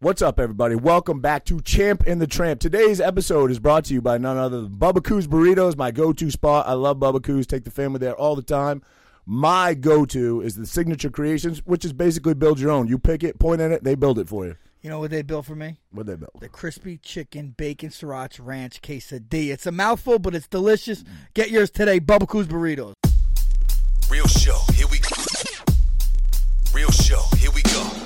What's up, everybody? Welcome back to Champ and the Tramp. Today's episode is brought to you by none other than Bubbakoo's Burritos, my go-to spot. I love Bubbakoo's. Take the family there all the time. My go-to is the Signature Creations, which is basically build your own. You pick it, point at it, they build it for you. You know what they built for me? What they build? The crispy chicken bacon sriracha ranch quesadilla. It's a mouthful, but it's delicious. Get yours today, Bubbakoo's Burritos. Real show, here we go. Real show, here we go.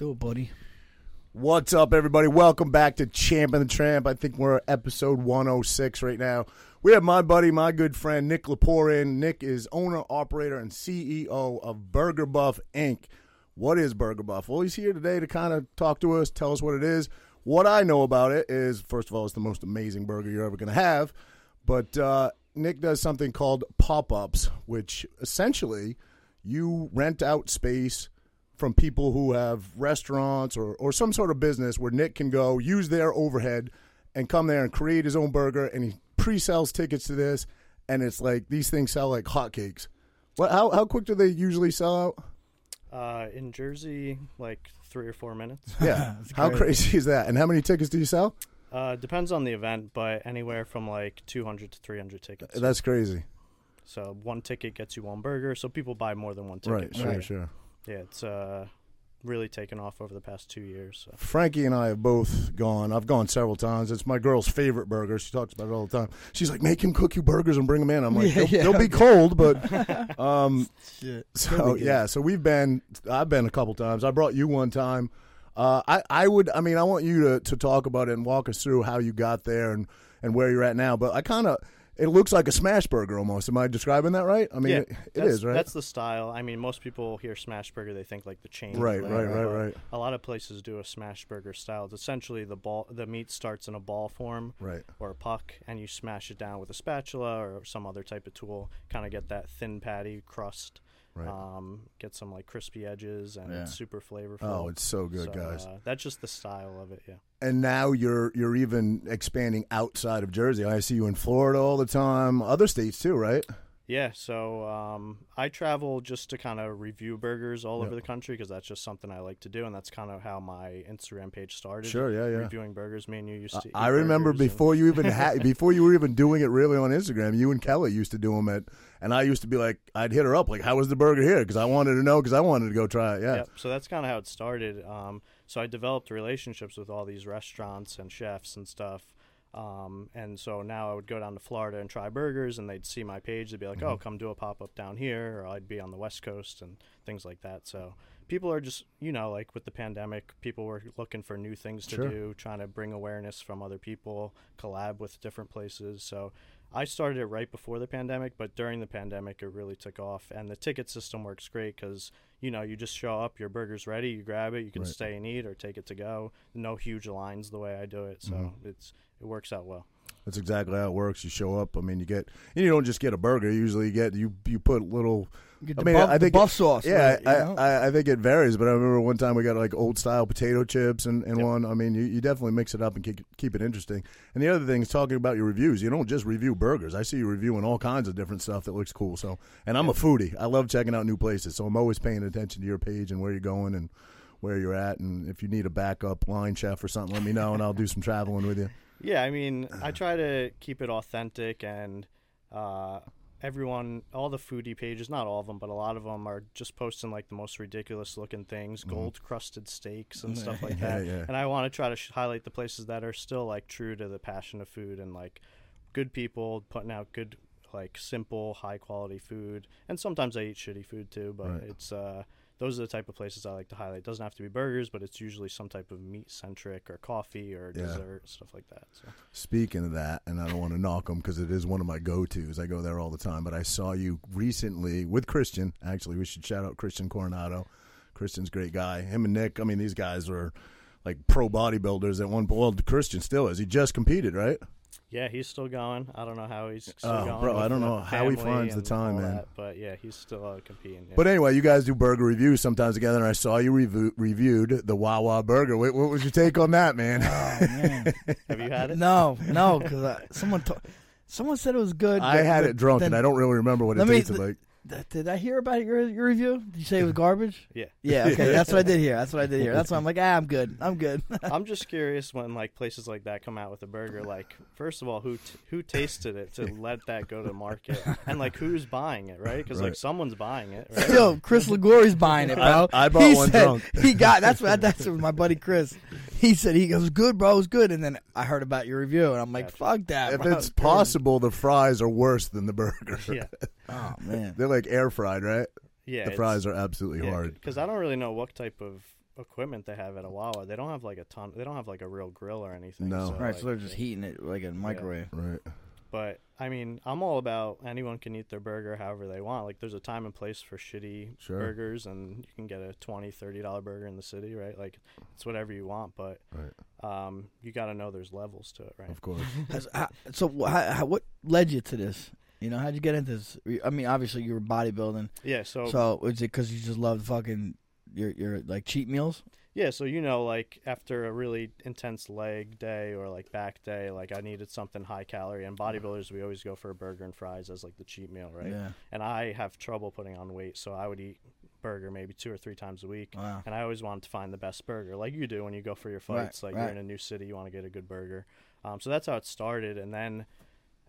Do it, buddy. What's up, everybody? Welcome back to Champ and the Tramp. I think we're episode 106 right now. We have my buddy, my good friend, Nick Lepore in. Nick is owner, operator, and CEO of Burger Buff Inc. What is Burger Buff? Well, he's here today to kind of talk to us, tell us what it is. What I know about it is, first of all, it's the most amazing burger you're ever going to have. But uh, Nick does something called pop ups, which essentially you rent out space from people who have restaurants or, or some sort of business where Nick can go use their overhead and come there and create his own burger and he pre-sells tickets to this and it's like these things sell like hotcakes. What how how quick do they usually sell out? Uh, in Jersey, like three or four minutes. Yeah. how crazy is that? And how many tickets do you sell? Uh, depends on the event, but anywhere from like 200 to 300 tickets. That's crazy. So one ticket gets you one burger. So people buy more than one ticket. Right, sure, sure. Yeah, it's uh, really taken off over the past two years. So. Frankie and I have both gone. I've gone several times. It's my girl's favorite burger. She talks about it all the time. She's like, make him cook you burgers and bring them in. I'm like, Yeah, they'll, yeah, they'll be cold, but um, Shit. So yeah, so we've been. I've been a couple times. I brought you one time. Uh, I I would. I mean, I want you to to talk about it and walk us through how you got there and and where you're at now. But I kind of. It looks like a smash burger almost. Am I describing that right? I mean, yeah, it, it is right. That's the style. I mean, most people hear smash burger, they think like the chain. Right, right, right, right. A lot of places do a smash burger style. It's essentially the ball, the meat starts in a ball form, Right. or a puck, and you smash it down with a spatula or some other type of tool. Kind of get that thin patty crust. Right. Um, get some like crispy edges, and Yeah. it's super flavorful. Oh, it's so good, So, guys. Uh, that's just the style of it. Yeah. and now you're you're even expanding outside of Jersey. I see you in Florida all the time. Other states too, right? Yeah, so um, I travel just to kind of review burgers all Yeah. over the country because that's just something I like to do, and that's kind of how my Instagram page started. Sure, yeah, yeah. Reviewing burgers. Me and you used to. eat I remember burgers and- before you even had before you were even doing it really on Instagram. You and Kelly used to do them at, and I used to be like, I'd hit her up like, "How was the burger here?" Because I wanted to know because I wanted to go try it. Yeah, Yep. So that's kind of how it started. Um, so I developed relationships with all these restaurants and chefs and stuff. Um, and so now I would go down to Florida and try burgers, and they'd see my page. They'd be like, Mm-hmm. "Oh, come do a pop up down here," or I'd be on the West Coast and things like that. So people are just, you know, like with the pandemic, people were looking for new things to Sure. do, trying to bring awareness from other people, collab with different places. So I started it right before the pandemic, but during the pandemic, it really took off. And the ticket system works great because you know you just show up, your burger's ready, you grab it, you can Right. stay and eat or take it to go. No huge lines the way I do it, so Mm-hmm. it's it works out well. that's exactly how it works. You show up. I mean, you get and you don't just get a burger. Usually, you get you you put little. You I mean, buff, I the think buff sauce. Yeah, right, I. I I think it varies, but I remember one time we got like old style potato chips and, and Yep. one. I mean, you, you definitely mix it up and keep keep it interesting. And the other thing is talking about your reviews. You don't just review burgers. I see you reviewing all kinds of different stuff that looks cool. So, and I'm a foodie. I love checking out new places. So I'm always paying attention to your page and where you're going and where you're at. And if you need a backup line chef or something, let me know and I'll do some traveling with you. Yeah, I mean, I try to keep it authentic and uh, everyone, all the foodie pages, not all of them, but a lot of them are just posting like the most ridiculous looking things, gold crusted steaks and stuff like Mm-hmm. Yeah, that. yeah. And I want to try to sh- highlight the places that are still like true to the passion of food and like good people putting out good, like simple, high quality food. And sometimes I eat shitty food too, but Right. it's uh, those are the type of places I like to highlight. It doesn't have to be burgers, but it's usually some type of meat centric or coffee or Yeah. dessert stuff like that. So. Speaking of that, and I don't want to knock them because it is one of my go tos. I go there all the time. But I saw you recently with Christian. Actually, we should shout out Christian Coronado. Christian's a great guy. Him and Nick. I mean, these guys were like pro bodybuilders at one point. Well, Christian still is. He just competed, right? Yeah, he's still going. I don't know how he's still Oh, going. bro, I don't know how he finds the time, man. that, but yeah, he's still uh, competing. yeah. But anyway, you guys do burger reviews sometimes together, and I saw you revu- reviewed the Wawa burger. What, what was your take on that, man? Oh man, have you had it? no, no, because someone to- someone said it was good. I had it drunk, and I don't really remember what it Let me- tasted like. Th- Did I hear about your your review? Did you say it was garbage? Yeah. Yeah, okay, that's what I did here. That's what I did here. That's why I'm like, ah, I'm good. I'm good. I'm just curious when like places like that come out with a burger. Like, first of all, who t- who tasted it to let that go to market, and like who's buying it, right? Because Right. like someone's buying it, right? Yo, Chris Lagori's buying it, bro. I- I bought he one said, drunk. He got that's what that's what my buddy Chris. He said he goes good, bro. It was good, and then I heard about your review, and I'm like, Gotcha. fuck that. If bro. it's possible, the fries are worse than the burger. Yeah, oh man, They're like air fried, right? yeah. the fries are absolutely hard. Because I don't really know what type of equipment they have at Awawa. They don't have like a ton. They don't have like a real grill or anything. No. so, right? like, So they're just heating it like a microwave. Right. But I mean, I'm all about anyone can eat their burger however they want. Like, there's a time and place for shitty Sure. burgers, and you can get a 20 30 dollar burger in the city, right? Like, it's whatever you want, but Right. um, you got to know there's levels to it, right? Of course. So how, how, what led you to this? You know, how'd you get into this? I mean, obviously you were bodybuilding. Yeah. So, So was it because you just loved fucking your your like cheat meals? Yeah. So you know, like after a really intense leg day or like back day, like I needed something high calorie. And bodybuilders, we always go for a burger and fries as like the cheat meal, right? Yeah. And I have trouble putting on weight, so I would eat burger maybe two or three times a week. Wow. And I always wanted to find the best burger, like you do when you go for your Right, fights. like right. you're in a new city, you want to get a good burger. Um, so that's how it started. And then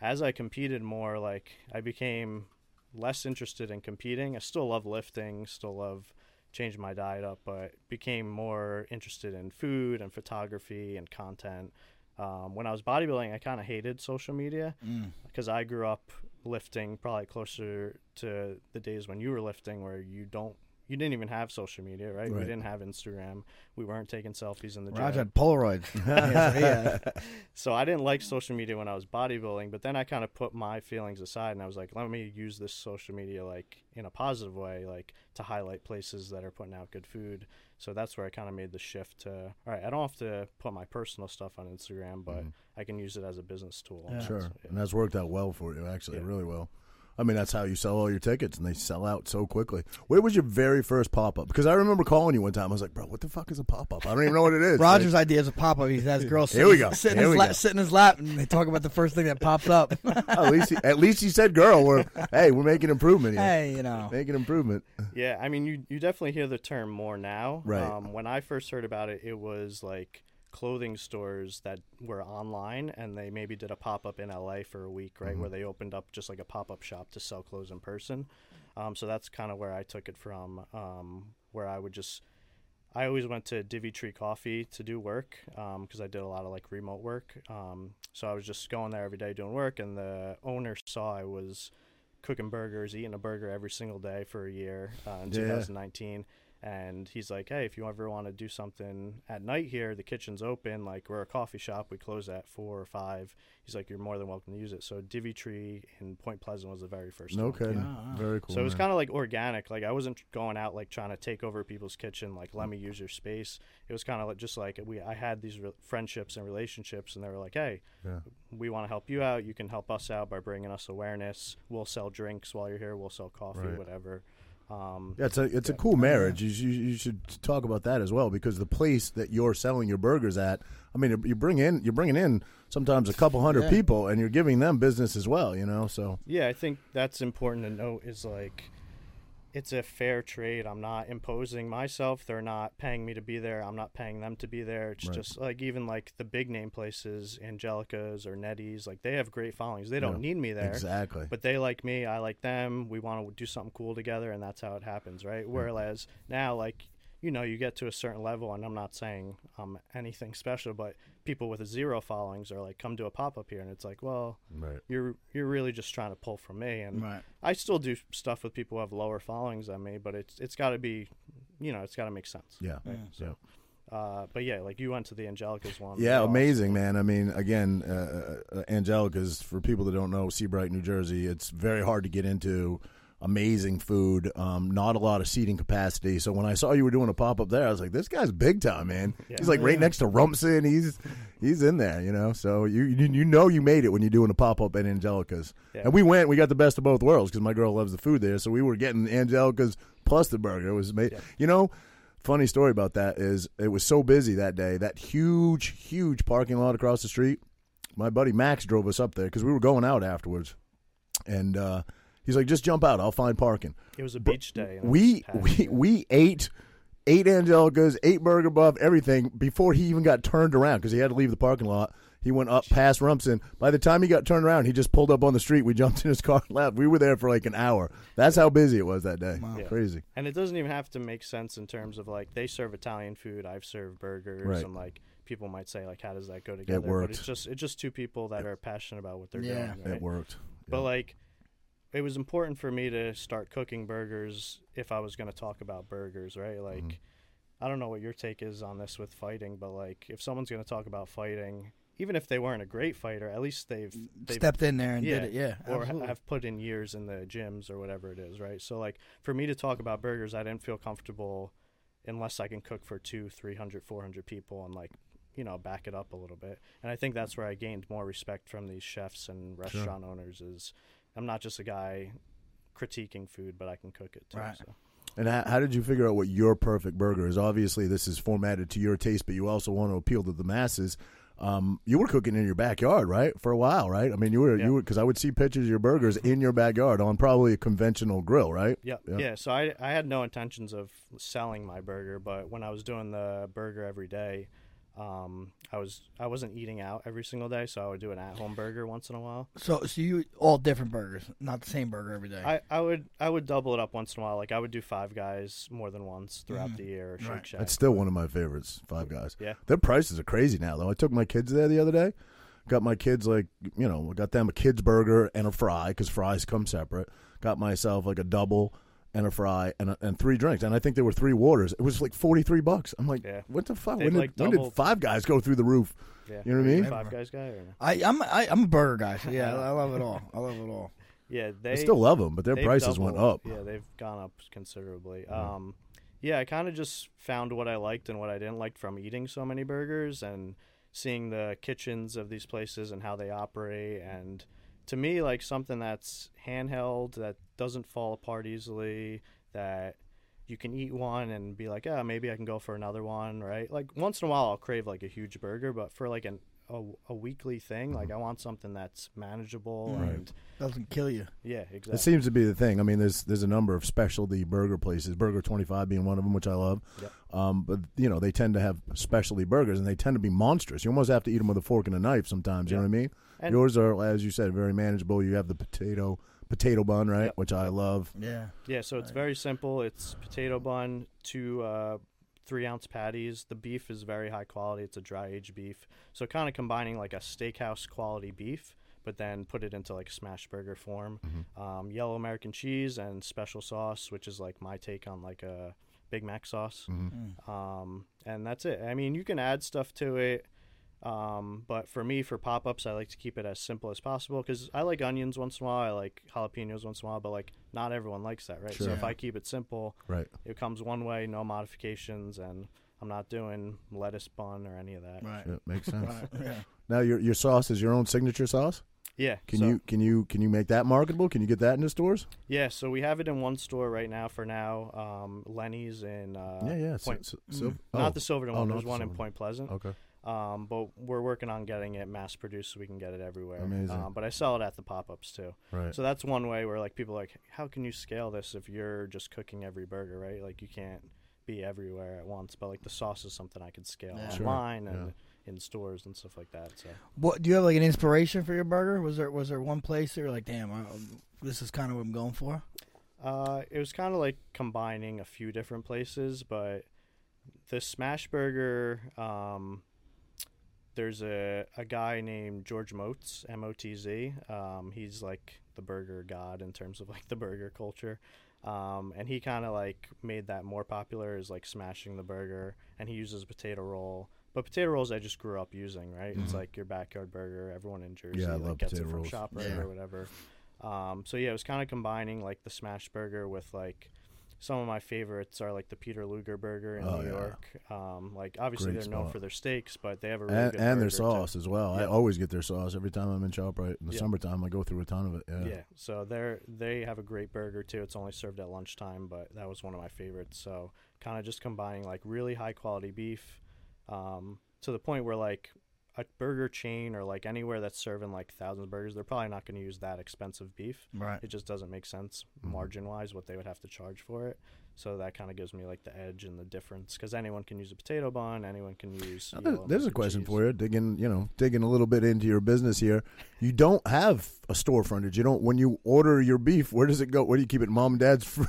as I competed more, like I became less interested in competing. I still love lifting, still love changing my diet up, but became more interested in food and photography and content. Um, when I was bodybuilding, I kind of hated social media Mm. because I grew up lifting probably closer to the days when you were lifting where you don't you didn't even have social media right, we didn't have instagram we weren't taking selfies in the Raj gym had Polaroids. yeah, so i didn't like social media when i was bodybuilding but then i kind of put my feelings aside and i was like let me use this social media like in a positive way like to highlight places that are putting out good food so that's where i kind of made the shift to all right i don't have to put my personal stuff on instagram but mm-hmm. i can use it as a business tool Yeah. Sure. So, yeah. And that's worked out well for you, actually, really well. I mean, that's how you sell all your tickets, and they sell out so quickly. Where was your very first pop up? Because I remember calling you one time. I was like, bro, what the fuck is a pop up? I don't even know what it is. Roger's idea is a pop up. He has girls Here sit, we go. sit in Here his we lap, go. sit in his lap, and they talk about the first thing that pops up. At least, he, at least he said, "Girl, we're hey, we're making improvement here. hey, you know, Making improvement." Yeah, I mean, you you definitely hear the term more now. Right. Um, when I first heard about it, it was like clothing stores that were online, and they maybe did a pop up in LA for a week, right, where they opened up just like a pop up shop to sell clothes in person. Um, so that's kind of where I took it from, um, where I would just. I always went to Divvy Tree Coffee to do work because I did a lot of like remote work. Um, so I was just going there every day doing work, and the owner saw I was cooking burgers, eating a burger every single day for a year uh, in Yeah. 2019. And he's like, "Hey, if you ever want to do something at night here, the kitchen's open. Like we're a coffee shop. We close at four or five. He's like, "You're more than welcome to use it." So Divvy Tree in Point Pleasant was the very first. one. Okay, Ah. very cool. So it was man. kind of like organic. Like I wasn't going out like trying to take over people's kitchen. Like let me use your space. It was kind of like just like we. I had these re- friendships and relationships, and they were like, "Hey, Yeah. we want to help you out. You can help us out by bringing us awareness. We'll sell drinks while you're here. We'll sell coffee, Right. whatever." Um, Yeah, it's a it's a cool marriage. You, you you should talk about that as well because the place that you're selling your burgers at, I mean, you bring in you're bringing in sometimes a couple hundred Yeah. people, and you're giving them business as well. You know, so Yeah, I think that's important to note is like it's a fair trade. I'm not imposing myself. They're not paying me to be there. I'm not paying them to be there. It's Right. just like even like the big name places, Angelica's or Nettie's, like they have great followings. They don't Yeah, need me there. exactly. But they like me, I like them. We want to do something cool together, and that's how it happens, right? Whereas now, like you know, you get to a certain level, and I'm not saying I'm anything special, but people with a zero followings are like, come to a pop up here, and it's like, well, right. you're you're really just trying to pull from me, and right? I still do stuff with people who have lower followings than me, but it's it's got to be, you know, it's got to make sense. Yeah. Yeah. So. Uh, but yeah, like you went to the Angelica's one. Yeah, amazing, man. I mean, again, uh, uh, Angelica's for people that don't know, Sea Bright, New Jersey. It's very hard to get into. Amazing food, um, not a lot of seating capacity. So when I saw you were doing a pop up there, I was like, this guy's big time, man. He's like right next to Rumson. He's he's in there, you know. So you you, you know you made it when you're doing a pop up at Angelica's. Yeah. And we went, we got the best of both worlds because my girl loves the food there. So we were getting Angelica's plus the burger. It was amazing. You know. Funny story about that is it was so busy that day. That huge, huge parking lot across the street. My buddy Max drove us up there because we were going out afterwards, and uh, he's like, "Just jump out. I'll find parking." It was a beach day. We we we ate ate Angelica's, ate Burger Buff, everything before he even got turned around because he had to leave the parking lot. He went up past Rumson. By the time he got turned around, he just pulled up on the street. We jumped in his car and left. We were there for like an hour. That's how busy it was that day. Yeah. Crazy. And it doesn't even have to make sense in terms of like they serve Italian food, I've served burgers, Right. and like people might say like how does that go together? It worked. But it's just it's just two people that are passionate about what they're Yeah. doing. Right? It worked. But like, it was important for me to start cooking burgers if I was going to talk about burgers, right? Like, Mm-hmm. I don't know what your take is on this with fighting, but like, if someone's going to talk about fighting, even if they weren't a great fighter, at least they've, they've Stepped in there and yeah, did it. Yeah, or absolutely. have put in years in the gyms or whatever it is, right? So like, for me to talk about burgers, I didn't feel comfortable unless I can cook for two, 300, 400 people and like, you know, back it up a little bit. And I think that's where I gained more respect from these chefs and restaurant owners is I'm not just a guy critiquing food, but I can cook it too. Right. So. And how, how did you figure out what your perfect burger is? Obviously, this is formatted to your taste, but you also want to appeal to the masses. Um, you were cooking in your backyard, right, for a while, right? I mean, you were Yeah. you were because I would see pictures of your burgers in your backyard on probably a conventional grill, right? Yeah, Yeah. yeah. So I I had no intentions of selling my burger, but when I was doing the burger every day, um, I was I wasn't eating out every single day, so I would do an at home burger once in a while. so, so you all different burgers, not the same burger every day. I, I would I would double it up once in a while. Like I would do Five Guys more than once throughout the year. Or Shake Right. Shack. That's still one of my favorites. Five Guys. Yeah. Their prices are crazy now, though. I took my kids there the other day. Got my kids like you know, got them a kids burger and a fry because fries come separate. Got myself like a double and a fry and a, and three drinks, and I think there were three waters. It was like forty three bucks. I'm like, Yeah. what the fuck? They've, When did, when did doubled- Five Guys go through the roof? Yeah. You know what I Are you a mean? Five Guys guy or? I, I'm I, I'm a burger guy. So yeah, I love it all. I love it all. Yeah, they I still love them, but their they've prices went doubled- up. Yeah, they've gone up considerably. Um, yeah, I kind of just found what I liked and what I didn't like from eating so many burgers and seeing the kitchens of these places and how they operate. And to me, like something that's handheld, that doesn't fall apart easily, that you can eat one and be like, yeah, maybe I can go for another one, right? Like once in a while, I'll crave like a huge burger, but for like an a, a weekly thing, like I want something that's manageable and Doesn't kill you. yeah, exactly. It seems to be the thing. I mean, there's there's a number of specialty burger places, Burger Twenty Five being one of them, which I love. Yep. Um, but you know, they tend to have specialty burgers, and they tend to be monstrous. You almost have to eat them with a fork and a knife sometimes. You know what I mean? And- Yours are, as you said, very manageable. You have the potato potato bun, right, Yep. which I love. Yeah. Yeah, so it's very simple. It's potato bun, two uh, three ounce patties. The beef is very high quality. It's a dry aged beef. So kind of combining like a steakhouse quality beef, but then put it into like a smash burger form. Um, yellow American cheese and special sauce, which is like my take on like a Big Mac sauce. Um, and that's it. I mean, you can add stuff to it. Um, but for me, for pop ups, I like to keep it as simple as possible because I like onions once in a while. I like jalapenos once in a while, but like not everyone likes that, right? So if I keep it simple, Right. it comes one way, no modifications, and I'm not doing lettuce bun or any of that. Right. Yeah, makes sense. Right. Yeah. Now your your sauce is your own signature sauce. Yeah. Can so, you can you can you make that marketable? Can you get that in the stores? Yeah. So we have it in one store right now. For now, um, Lenny's in uh, yeah, yeah. Point, so, so- not oh. the Silverton Oh, one. There's the one in Point Pleasant. Okay. Um, but we're working on getting it mass produced so we can get it everywhere. Amazing. Um, but I sell it at the pop ups too. Right. So that's one way where like people are like, how can you scale this if you're just cooking every burger, right? Like you can't be everywhere at once. But like the sauce is something I could scale Yeah. Sure, online and in stores and stuff like that. So What do you have like an inspiration for your burger? Was there was there one place that you're like, damn, I, this is kind of what I'm going for? uh, it was kind of like combining a few different places, but the smash burger. Um, there's a, a guy named George Motz, M O T Z. Um, he's like the burger god in terms of like the burger culture. Um, and he kind of like made that more popular is like smashing the burger, and he uses potato roll. But potato rolls I just grew up using, right? It's like your backyard burger. Everyone in Jersey Mm-hmm. Yeah, like, gets it from rolls. ShopRite Yeah. or whatever. Um, so yeah, it was kind of combining like the smash burger with like some of my favorites are like the Peter Luger burger in Oh, New yeah. York. Um, like obviously Great they're known for their steaks, but they have a really and, good and their burger, too. sauce as well. I always get their sauce every time I'm in ShopRite. In the Yeah. summertime, I go through a ton of it. Yeah. Yeah, so they're they have a great burger too. It's only served at lunchtime, but that was one of my favorites. So kind of just combining like really high quality beef, um, to the point where like a burger chain or like anywhere that's serving like thousands of burgers, they're probably not going to use that expensive beef. Right. It just doesn't make sense Mhm. margin wise what they would have to charge for it. So that kind of gives me like the edge and the difference because anyone can use a potato bun, anyone can use. Now, you there- know, there's a question cheese. for you. Digging, you know, digging a little bit into your business here. You don't have a store frontage. You don't. When you order your beef, where does it go? Where do you keep it? Mom and dad's fr-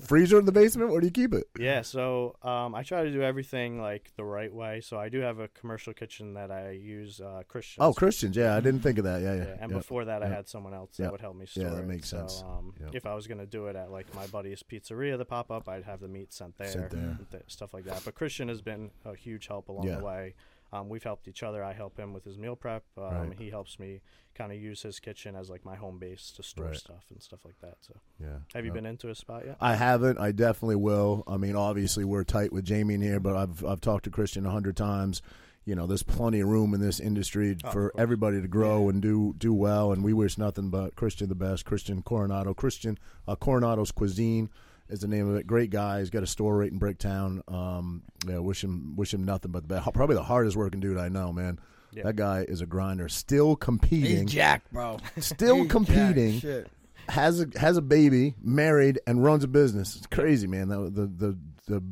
freezer in the basement. Where do you keep it? Yeah, so um, I try to do everything like the right way. So I do have a commercial kitchen that I use, uh, Christian. Oh, Christians. Yeah, I didn't think of that. Yeah, yeah. Yeah, and yeah. before that, I had someone else Yeah. that would help me store Yeah, that it. makes So, sense. Um, Yeah. If I was gonna do it at like my buddy's pizzeria, the pop up, I'd have the meat sent there, Sent there. th- stuff like that. But Christian has been a huge help along Yeah. the way. Um, we've helped each other. I help him with his meal prep. Um, Right. He helps me kind of use his kitchen as like my home base to store Right. stuff and stuff like that. So, Yeah. have you Yeah. been into a spot yet? I haven't. I definitely will. I mean, obviously we're tight with Jamie in here, but I've I've talked to Christian a hundred times. You know, there's plenty of room in this industry Oh, for everybody to grow and do do well. And we wish nothing but Christian the best. Christian Coronado, Christian uh, Coronado's Cuisine is the name of it. Great guy. He's got a store right in Bricktown. Um, yeah, wish him wish him nothing but the best. Probably the hardest working dude I know, man. Yeah. That guy is a grinder. Still competing. He's jacked, bro. Still He's competing jacked. Shit. has a has a baby, married, and runs a business. It's crazy, man. The the the, the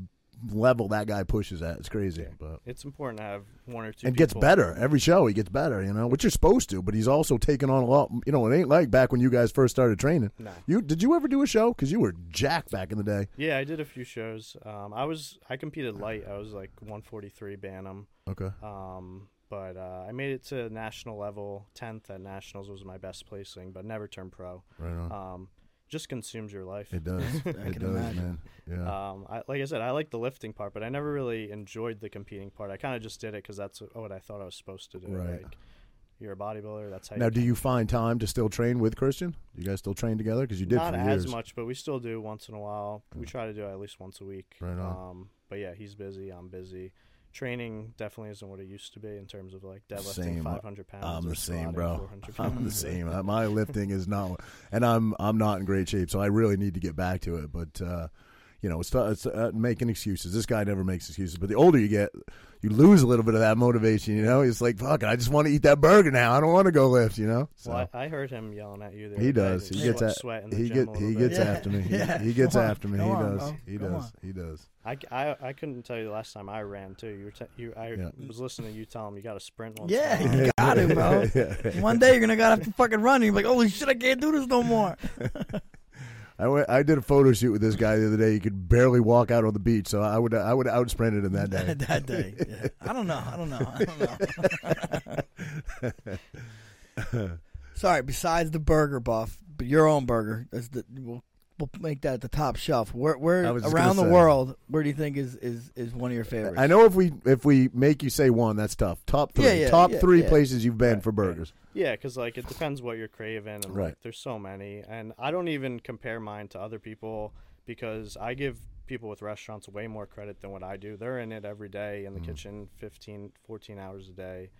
level that guy pushes at, it's crazy. But It's important to have one or two. and gets better every show. He gets better, you know, which you're supposed to. But he's also taking on a lot. You know, it ain't like back when you guys first started training. Nah. You did you ever do a show? Because you were jacked back in the day. Yeah, I did a few shows. Um, I was I competed light. I was like 143 Bantam. Okay, Um, but uh, I made it to national level. Tenth at nationals was my best placing, but never turned pro. right on. Um, just consumes your life. it does. it can does, imagine. man. Yeah. Um, I, like I said, I like the lifting part, but I never really enjoyed the competing part. I kind of just did it because that's what I thought I was supposed to do. Right. Like, you're a bodybuilder. That's how. now, you do you find time to still train with Christian? You guys still train together? Because you did Not for as much, but we still do once in a while. We try to do at least once a week. Right on. Um, but yeah, he's busy. I'm busy. Training definitely isn't what it used to be in terms of like deadlifting Same. 500 pounds. I'm the same, bro. I'm the same. Uh, My lifting is not, and I'm I'm not in great shape, so I really need to get back to it. But uh, you know, it's, it's uh, making excuses. This guy never makes excuses. But the older you get, you lose a little bit of that motivation. You know, it's like fuck, I just want to eat that burger now. I don't want to go lift. You know, so Well, I, I heard him yelling at you. the he day. does. He gets sweat- at sweat in the he gym get a he bit. gets after me. He, Yeah. he gets on. after me. He on, does. bro. He Come does. on. He does. I, I, I couldn't tell you the last time I ran too. You were te- you I Yeah. was listening to you tell him you got to sprint once. Yeah, in a while. you got it, bro. Yeah. One day you're gonna gotta have to fucking run. And you're like, holy shit, I can't do this no more. I went, I did a photo shoot with this guy the other day. He could barely walk out on the beach, so I would I would out sprinted him that day. that day. Yeah. I don't know. I don't know. I don't know. Sorry. Besides the burger buff, but your own burger. That's the, we'll, we'll make that the top shelf. Where, where I was just around the say. world? Where do you think is, is, is one of your favorites? I know if we if we make you say one, that's tough. Top three, Yeah, yeah, top yeah, three yeah. places you've been Right, for right. burgers. Yeah, because like it depends what you're craving, and Right. like there's so many, and I don't even compare mine to other people because I give people with restaurants way more credit than what I do. They're in it every day in the Mm. kitchen, 15, 14 hours a day.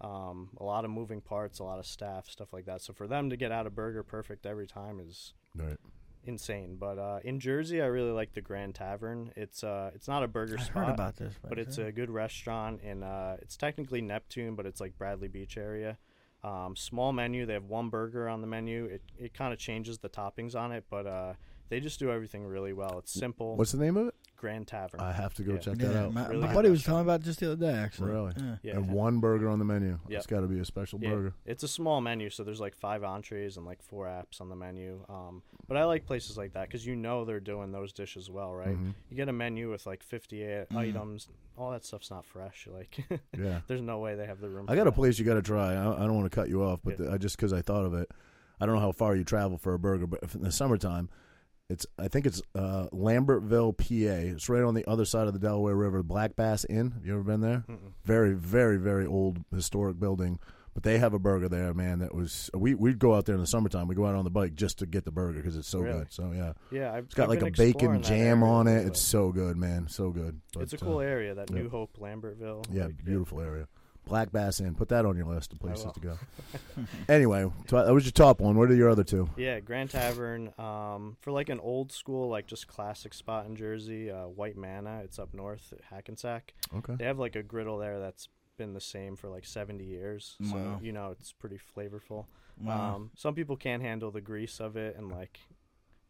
Um, a lot of moving parts, a lot of staff, stuff like that. So for them to get out a burger perfect every time is Right. Insane. But uh, in Jersey, I really like the Grand Tavern. It's uh, it's not a burger I spot heard about this, but it's a good restaurant and uh, it's technically Neptune, but it's like Bradley Beach area. Um, small menu. They have one burger on the menu. It it kind of changes the toppings on it, but uh, they just do everything really well. It's simple. What's the name of it? Grand Tavern? I have to go Yeah. check yeah, that out. my, Really my good buddy was restaurant. telling about it just the other day. Actually, Really? Yeah. yeah, And one burger on the menu. Yep. It's got to be a special yeah. burger. It's a small menu, so there's like five entrees and like four apps on the menu. Um, but I like places like that because you know they're doing those dishes well, right? Mhm. You get a menu with like 58 Mhm. items. All that stuff's not fresh. Like, Yeah. there's no way they have the room. I for got a that. place you got to try. I, I don't want to cut you off, but Yeah. the, I just because I thought of it. I don't know how far you travel for a burger, but if in the summertime, it's I think it's uh, Lambertville, PA. It's right on the other side of the Delaware River. Black Bass Inn. Have you ever been there? Mm-mm. Very, very, very old historic building. But they have a burger there, man. That was we we'd go out there in the summertime. We go out on the bike just to get the burger because it's so Really? good. So yeah, Yeah, I've, it's got I've like been a bacon that jam area on it. little It's so good, man. So good. it's a cool uh, area. That yeah. New Hope, Lambertville. Yeah, like, beautiful area. Black Bass Inn. Put that on your list of places to go. anyway, so that was your top one. What are your other two? Yeah, Grand Tavern. Um, for like an old school, like just classic spot in Jersey, uh, White Manna. It's up north at Hackensack. Okay. They have like a griddle there that's been the same for like 70 years. So, Wow. you know, it's pretty flavorful. Wow. Um, some people can't handle the grease of it, and like,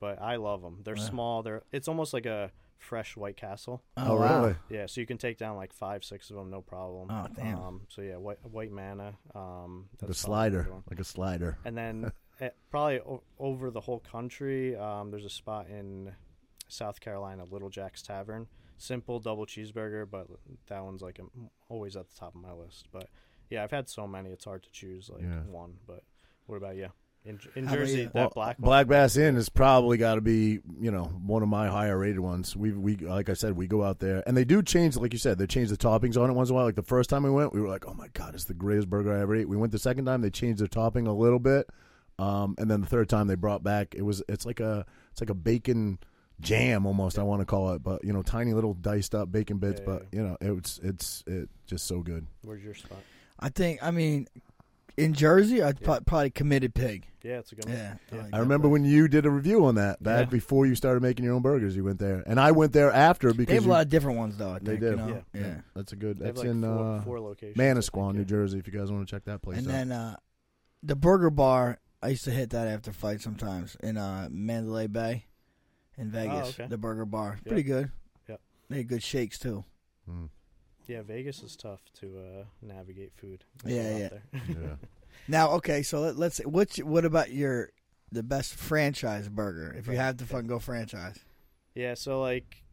but I love them. They're Yeah. small. They're it's almost like a fresh White Castle. Oh, wow. really? Yeah, so you can take down like five, six of them, no problem. Oh, damn. Um, so yeah, White White Manna. Um, Like a probably slider. another one. Like a slider. And then eh, probably o- over the whole country, um, there's a spot in South Carolina, Little Jack's Tavern. Simple double cheeseburger, but that one's like um, always at the top of my list. But yeah, I've had so many, it's hard to choose like Yeah. one. But what about you? In, in Jersey, you? that Well, black one. Black Bass Inn has probably got to be, you know, one of my higher rated ones. We we like I said, we go out there and they do change, like you said, they change the toppings on it once in a while. Like the first time we went, we were like, oh my god, it's the greatest burger I ever ate. We went the second time, they changed the topping a little bit, um, and then the third time they brought back it was it's like a it's like a bacon jam almost I want to call it, but you know, tiny little diced up bacon bits, Yeah, but you know, it's it's it just so good. Where's your spot? I think. I mean, in Jersey, I'd pro- probably committed pig. Yeah, it's a good one. Yeah. Yeah. like I remember place. when you did a review on that back Yeah. before you started making your own burgers. You went there, and I went there after They because have a lot of different ones, though. I They think, do. You know? Yeah. yeah. that's a good. They have That's like in four, uh, four locations. I think, Manasquan, New. Jersey. If you guys want to check that place And out. then uh, the Burger Bar, I used to hit that after fights sometimes in uh, Mandalay Bay in Vegas. okay. The Burger Bar, Yep. pretty good. Yeah, They had good shakes too. Mm, Yeah, Vegas is tough to uh, navigate food. Yeah, yeah. there. yeah. Now, okay, so let, let's. What's what about your the best franchise burger? If you have to fucking go franchise, Yeah, so like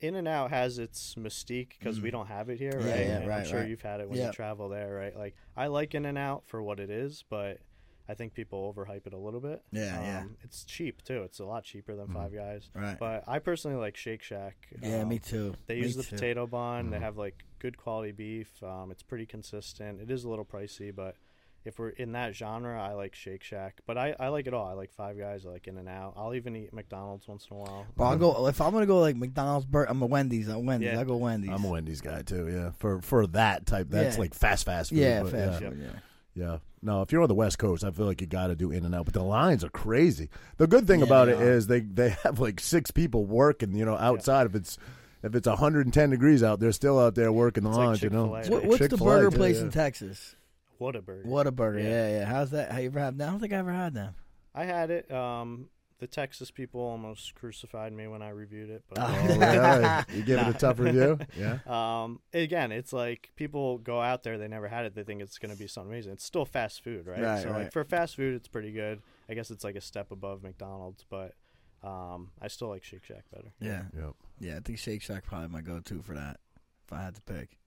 In and Out has its mystique because we Mm. don't have it here, right? yeah, And right, I'm sure right. you've had it when Yeah. you travel there, right? Like I like In and Out for what it is, but I think people overhype it a little bit. Yeah, yeah. Um, It's cheap too. It's a lot cheaper than Mhm. Five Guys. right? But I personally like Shake Shack. yeah, Um, me too. They Me use the too. potato bun. They Mhm. have like good quality beef. Um, it's pretty consistent. It is a little pricey, but if we're in that genre, I like Shake Shack. But I, I like it all. I like Five Guys. I like In and Out. I'll even eat McDonald's once in a while. But I'll go if I'm gonna go like McDonald's. Bur- I'm a Wendy's. I'm Wendy's. Yeah. I go Wendy's. I'm a Wendy's guy too. Yeah, for for that type, that's Yeah. like fast fast food. yeah, but fast yeah. food. Yeah. Yeah. No, if you're on the West Coast, I feel like you got to do In and Out, but the lines are crazy. The good thing Yeah, about they it are. is they they have like six people working. You know, outside if it's if it's 110 degrees out, they're still out there working the It's like lines. you know, What, what's the Chick-fil-A, burger place yeah. in Texas? Whataburger. What a burger. Yeah. Yeah, yeah. How's that? Have you ever had? That? I don't think I ever had that. I had it. Um, the Texas people almost crucified me when I reviewed it, but Oh. Really? You give it a tough review? Yeah. um, again, it's like people go out there, they never had it, they think it's going to be some amazing. It's still fast food, right? Right, so right. like for fast food, it's pretty good. I guess it's like a step above McDonald's, but um, I still like Shake Shack better. Yeah, Yep. yeah. I think Shake Shack probably my go-to for that. If I had to pick.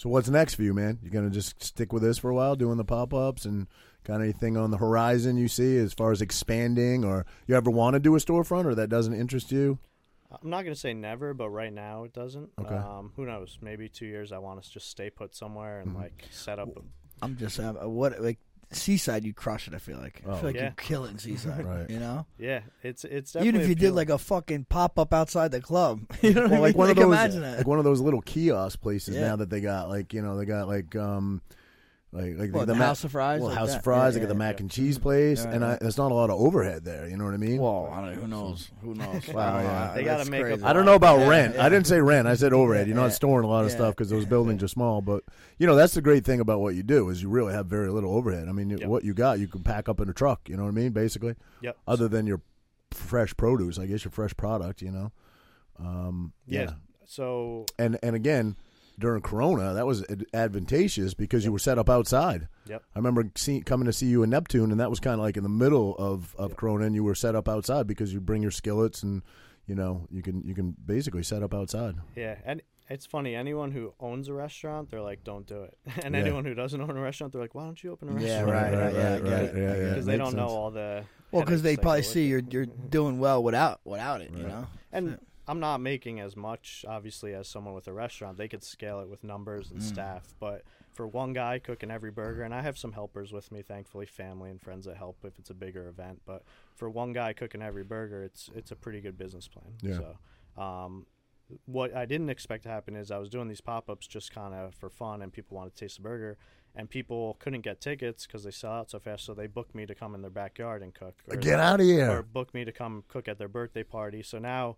So what's next for you, man? You gonna just stick with this for a while, doing the pop ups and kind of anything on the horizon you see as far as expanding, or you ever want to do a storefront, or that doesn't interest you? I'm not going to say never, but right now it doesn't. Okay. Um, who knows? Maybe two years I want to just stay put somewhere and Mhm. like set up. a- I'm just uh, what like Seaside. You crush it. I feel like. I Oh. feel like Yeah. you kill it in Seaside. Right. You know. Yeah, it's it's Even if definitely you did appealing. like a fucking pop up outside the club, you know what Well, I like mean? one of those, imagine that. like one of those little kiosk places Yeah. now that they got, like you know, they got like um, like like What, the, the ma- House of Fries, well, like House that? of Fries. Yeah, they got the yeah, mac yeah. and cheese place, Yeah, and I, there's not a lot of overhead there. You know what I mean? Whoa, I don't, who knows? Who knows? Wow, yeah. They gotta That's make up crazy. a I don't know about Yeah, rent. yeah. I didn't say rent. I said overhead. You're Yeah. not storing a lot of Yeah. stuff because those buildings are small. But you know that's the great thing about what you do is you really have very little overhead. I mean, Yep. what you got, you can pack up in a truck. You know what I mean? Basically, Yep. other than your fresh produce, I guess your fresh product. You know, um, Yeah. yeah. So And and again, during Corona, that was advantageous because you were set up outside. Yep. I remember see, coming to see you in Neptune, and that was kind of like in the middle of, of Yep. Corona, and you were set up outside because you bring your skillets and you know you can you can basically set up outside. Yeah, and it's funny. Anyone who owns a restaurant, they're like, "Don't do it," and Yeah. anyone who doesn't own a restaurant, they're like, "Why don't you open a restaurant?" Yeah, restaurant?" right, right, yeah, I get it. yeah, I get yeah. it. Because they don't know all the Well, because they probably see it. you're you're doing well without without it. You know. And I'm not making as much, obviously, as someone with a restaurant. They could scale it with numbers and staff, but for one guy cooking every burger, and I have some helpers with me, thankfully, family and friends that help if it's a bigger event. But for one guy cooking every burger, it's it's a pretty good business plan. Yeah. So, um, what I didn't expect to happen is I was doing these pop ups just kind of for fun, and people wanted to taste the burger. And people couldn't get tickets because they sell out so fast, so they booked me to come in their backyard and cook. or Get out of here! or book me to come cook at their birthday party. So now,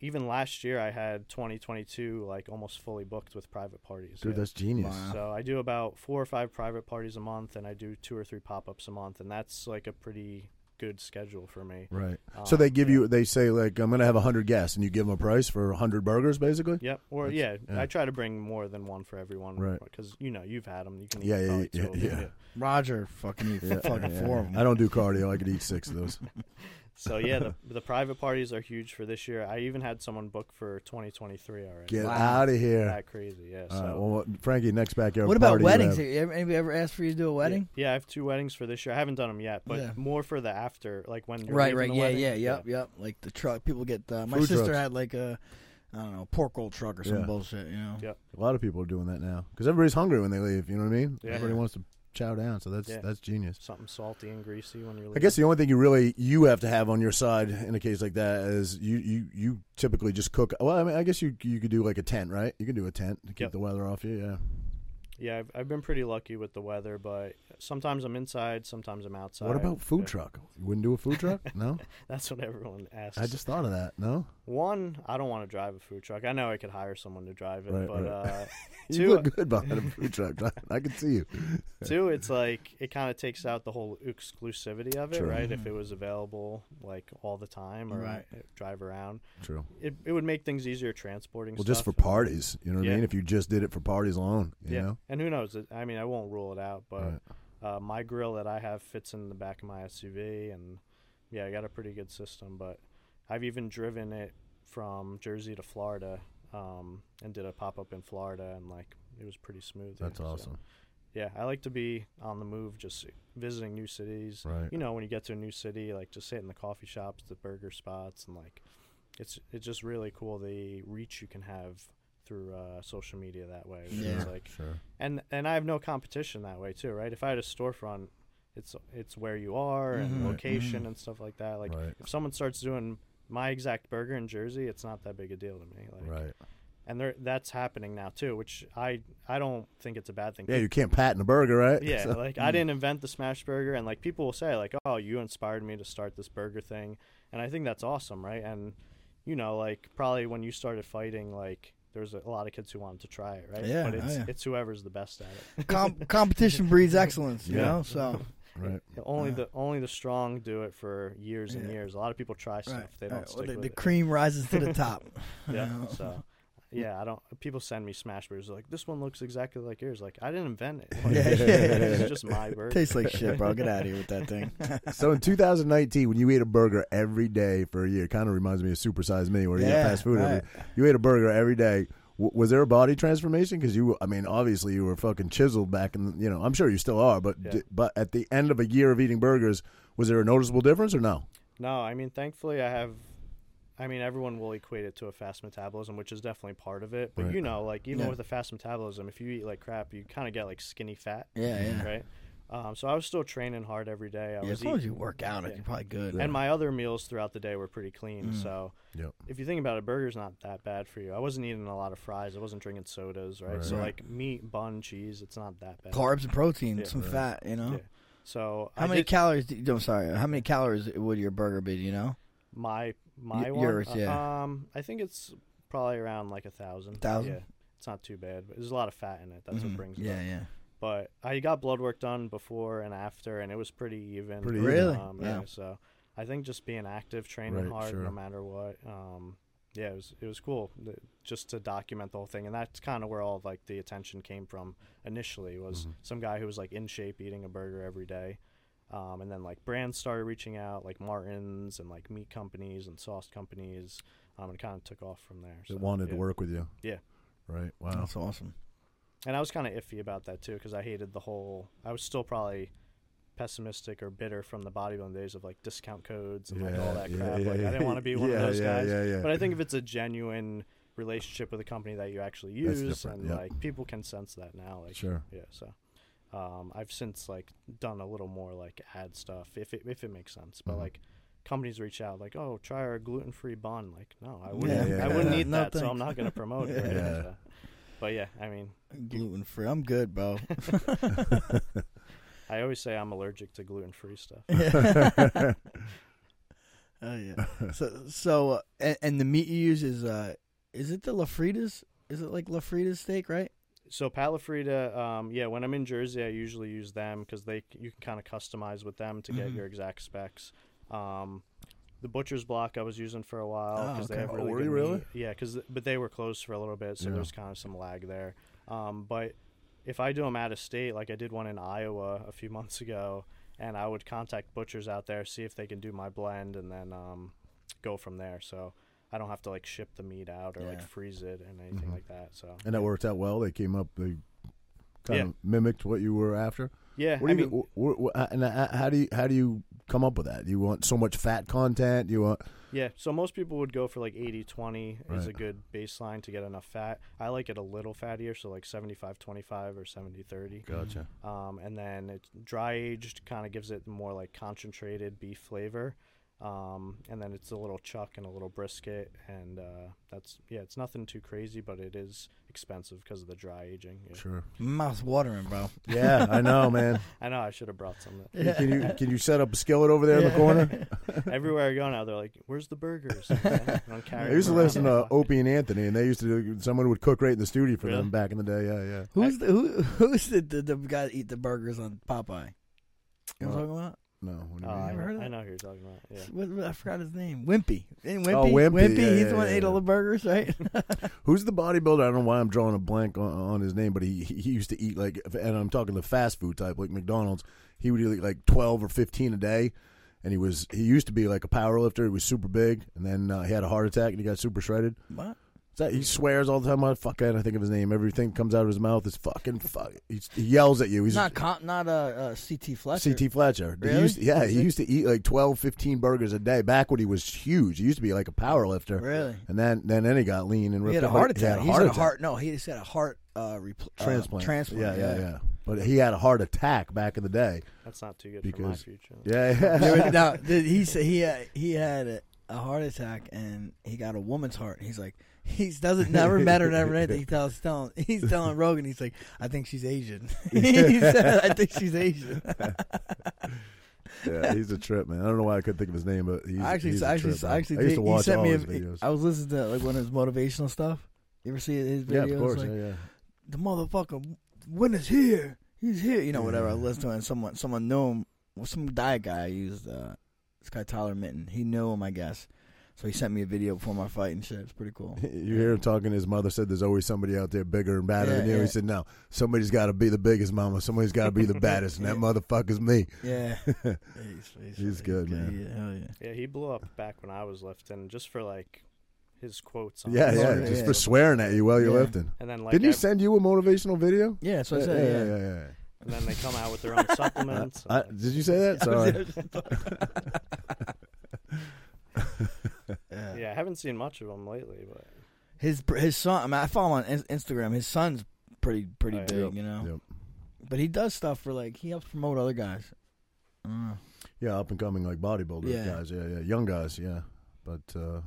even last year, I had 2022 like almost fully booked with private parties. Dude, Yeah. that's genius. Wow. so I do about four or five private parties a month, and I do two or three pop ups a month, and that's like a pretty good schedule for me. Right. So Um, they give yeah. you, they say, like, I'm going to have 100 guests, and you give them a price for 100 burgers, basically? Yep. Or yeah, yeah. I try to bring more than one for everyone. Right. Because you know you've had them. You can Yeah, eat yeah, yeah, two of them, yeah. Roger fucking eat Yeah, fucking yeah, four yeah. of them. I don't do cardio. I could eat six of those. So yeah, the the private parties are huge for this year. I even had someone book for 2023 already. Get Wow. out of here. That crazy, yeah. All So right, well, Frankie, next backyard What about party weddings? have. Have Anybody ever asked for you to do a wedding? Yeah, I have two weddings for this year. I haven't done them yet, but Yeah. more for the after, like when you're Right, leaving right, the yeah, wedding. yeah, yep, yep. Like the truck, people get. Uh, my Food sister trucks. had like a, I don't know, pork roll truck or some Yeah. bullshit. You know. Yep. A lot of people are doing that now because everybody's hungry when they leave. You know what I mean? Yeah. Everybody wants to chow down, so that's Yeah. that's genius. Something salty and greasy when you're. I guess the only thing you really you have to have on your side in a case like that is you you, you typically just cook. Well, I mean, I guess you you could do like a tent, right? You can do a tent to keep Yep. the weather off you. Yeah. Yeah, I've, I've been pretty lucky with the weather, but sometimes I'm inside, sometimes I'm outside. what about food Yeah. truck? You wouldn't do a food truck? No. That's what everyone asks. I just thought of that. No. one, I don't want to drive a food truck. I know I could hire someone to drive it, Right, but right. uh, You Two- look good behind a food truck. I can see you. two, it's like it kind of takes out the whole exclusivity of it, True. right? If it was available like all the time or Right. uh, drive around, True. it it would make things easier transporting. Well, just for parties, you know what I mean? If you just did it for parties alone, you yeah, know. And who knows? I mean, I won't rule it out, but Right. uh, my grill that I have fits in the back of my SUV, and yeah, I got a pretty good system. But I've even driven it from Jersey to Florida, um, and did a pop up in Florida, and like it was pretty smooth. That's so, awesome. yeah, I like to be on the move, just visiting new cities. Right. You know, when you get to a new city, like just sit in the coffee shops, the burger spots, and like it's it's just really cool the reach you can have through uh, social media that way. Yeah. like Sure. and and I have no competition that way too, right? If I had a storefront, it's it's where you are and Mhm. location Mhm. and stuff like that. Like Right. if someone starts doing my exact burger in Jersey, it's not that big a deal to me. Like, Right. And there that's happening now too, which I I don't think it's a bad thing. Yeah, you can't patent a burger, right? Yeah, So- like I didn't invent the smash burger, and like people will say like, "Oh, you inspired me to start this burger thing," and I think that's awesome, right? And you know, like probably when you started fighting, like there was a lot of kids who wanted to try it, right? Yeah, but oh, it's yeah. it's whoever's the best at it. Com- competition breeds excellence. You Yeah. know, so right. only Uh, the only the strong do it for years and Yeah. years. A lot of people try stuff, right, they don't right. stick Well, the, with the it. cream rises to the top. Yeah, You know? so. Yeah, I don't. People send me smash burgers like this one looks exactly like yours. Like I didn't invent it. Like, Yeah, it's just my burger. Tastes like shit, bro. Get out of here with that thing. So in 2019, when you ate a burger every day for a year, kind of reminds me of Supersize Me, where you Yeah, get fast food. right. Every, you ate a burger every day. W- was there a body transformation? Because you, I mean, obviously you were fucking chiseled back, in you know, I'm sure you still are. But Yeah. di- but at the end of a year of eating burgers, was there a noticeable difference or no? No, I mean, thankfully, I have. I mean, everyone will equate it to a fast metabolism, which is definitely part of it. But Right. you know, like even Yeah. with a fast metabolism, if you eat like crap, you kind of get like skinny fat, Yeah, yeah. right? Um, so I was still training hard every day. I Yeah, was as long as you work out, yeah. you're probably good. And my other meals throughout the day were pretty clean. Mm. So Yep. if you think about it, burger's not that bad for you. I wasn't eating a lot of fries. I wasn't drinking sodas, right? So like meat, bun, cheese, it's not that bad. Carbs and protein, Yeah. some Right. fat. You know. Yeah. So How I many did- calories? Do you, I'm sorry. How many calories would your burger be? Do you know? my my Y- one, yours, uh, yeah. Um, I think it's probably around like a thousand. Thousand? Yeah, it's not too bad. But there's a lot of fat in it. That's Mhm. what brings it Yeah, up. yeah. But I got blood work done before and after, and it was pretty even. Pretty. Really? Um, Yeah. yeah. So I think just being active, training Right, hard, sure. no matter what. Um, yeah, it was it was cool th- just to document the whole thing, and that's kind of where all of, like the attention came from initially. Was Mhm. some guy who was like in shape, eating a burger every day. Um, and then like brands started reaching out, like Martin's and like meat companies and sauce companies, um, and kind of took off from there. That So, wanted to work with you. Yeah. Right. Wow. That's awesome. And I was kind of iffy about that too because I hated the whole. I was still probably pessimistic or bitter from the bodybuilding days of like discount codes and like all that yeah, crap. yeah, like I didn't want to be one yeah, of those yeah, guys. yeah, yeah. But I think if it's a genuine relationship with a company that you actually use and yeah. like people can sense that now. Like Sure. yeah, so um, I've since like done a little more like ad stuff if it if it makes sense. But Mhm. like companies reach out like, oh, try our gluten free bun. Like no, I wouldn't. yeah, I wouldn't yeah. eat No that, so I'm not gonna promote it. Right? Yeah. So- but yeah, I mean, Gluten free. I'm good, bro. I always say I'm allergic to gluten free stuff. Oh yeah. So so uh, and, and the meat you use is uh is it the LaFrieda's? Is it like LaFrieda's steak, right? So Pat LaFrieda, um, yeah, when I'm in Jersey, I usually use them because they you can kind of customize with them to get Mhm. your exact specs. Um, the butcher's block I was using for a while Oh, because okay. they have Oh, really were good really? meat. Yeah, because but they were closed for a little bit, so Yeah. there's kind of some lag there. Um, but if I do them out of state, like I did one in Iowa a few months ago, and I would contact butchers out there, see if they can do my blend, and then um, go from there. So I don't have to like ship the meat out or like freeze it and anything Mhm. like that. So and that worked out well. They came up. They kind Yeah. of mimicked what you were after. yeah, What I you, mean, and uh, how do you how do you come up with that? You want so much fat content? You want Yeah, so most people would go for like 80 20 is a good baseline to get enough fat. I like it a little fattier, so like 75 25 or 70 30. gotcha. Um, and then it's dry aged, kind of gives it more like concentrated beef flavor. Um, and then it's a little chuck and a little brisket. And uh, that's, yeah, it's nothing too crazy, but it is expensive because of the dry aging. Yeah. Sure. My mouth's watering, bro. Yeah, I know, man. I know I should have brought some. Yeah. Can you can you set up a skillet over there in the corner? Everywhere I go now, they're like, "Where's the burgers?" I'm I carrying used to them around. listen to Opie and Anthony, and they used to do. Someone would cook right in the studio for Really? them back in the day. Yeah, yeah. Who's the who, who's the, the the guy that eat the burgers on Popeye? You know what I'm talking about? No, what do Oh, you I, mean? Never heard of know, I that? know who you're talking about. Yeah. What, what- I forgot his name. Wimpy. Ain't Wimpy? Oh, Wimpy, yeah, He's yeah, the one that yeah, ate all the burgers, right? Who's the bodybuilder? I don't know why I'm drawing a blank on, on his name, but he he used to eat like, and I'm talking the fast food type, like McDonald's. He would eat like 12 or 15 a day, and he was he used to be like a power lifter. He was super big, and then uh, he had a heart attack and he got super shredded. what? Is that, he swears all the time. I fuck, I think of his name. Everything comes out of his mouth is fucking fuck. He's, he yells at you. He's Not con- not uh, uh, CT Fletcher. CT Fletcher. He Really? used to- yeah, Was he it? used to eat like 12, 15 burgers a day back when he was huge. He used to be like a power lifter. Really? And then, then, then he got lean and ripped He had a up. heart He had attack. a He's heart had a heart. No, he just had a heart uh, repl- uh, transplant. transplant. Yeah, yeah, yeah. But he had a heart attack back in the day. That's not too good for my Because- future. Yeah, Yeah, yeah. now, did he said he had, he had a, a heart attack and he got a woman's heart. He's like he doesn't never met her, never anything. He tells telling he's telling Rogan. He's like, I think she's Asian. he said, I think she's Asian. yeah, he's a trip, man. I don't know why I couldn't think of his name, but he's actually, he's a actually, trip, actually, I used to he watch sent all me. A, his videos. I was listening to like one of his motivational stuff. You ever see his videos? yeah, of course. Like, yeah, yeah. the motherfucker winner's here. He's here. You know, whatever. I listened to it and someone someone knew him. Well, some diet guy I used uh, this guy Tyler Minton. He knew him, I guess. So he sent me a video before my fight and shit. It's pretty cool. You hear him talking. His mother said, "There's always somebody out there bigger and badder Yeah, than you." yeah. He said, "No, somebody's got to be the biggest, mama. Somebody's got to be the baddest, and that Yeah. motherfucker's me." Yeah, he's, He's good, man. Yeah, hell yeah. Yeah, he blew up back when I was lifting, just for like his quotes. On Yeah, yeah, yeah, just yeah. for swearing at you while you're Yeah. lifting. And then like, Didn't he send you a motivational video? Yeah, that's what I yeah, said. yeah, Yeah, yeah, yeah. and then they come out with their own supplements. I, and- did you say that? Sorry. Yeah. yeah, I haven't seen much of him lately, but His his son. I mean, I follow him on Instagram. His son's pretty pretty Oh, yeah. big, Yep, you know. yep. But he does stuff for like he helps promote other guys. I. Yeah, up and coming like bodybuilder Yeah. guys. Yeah, yeah, young guys. Yeah, but uh,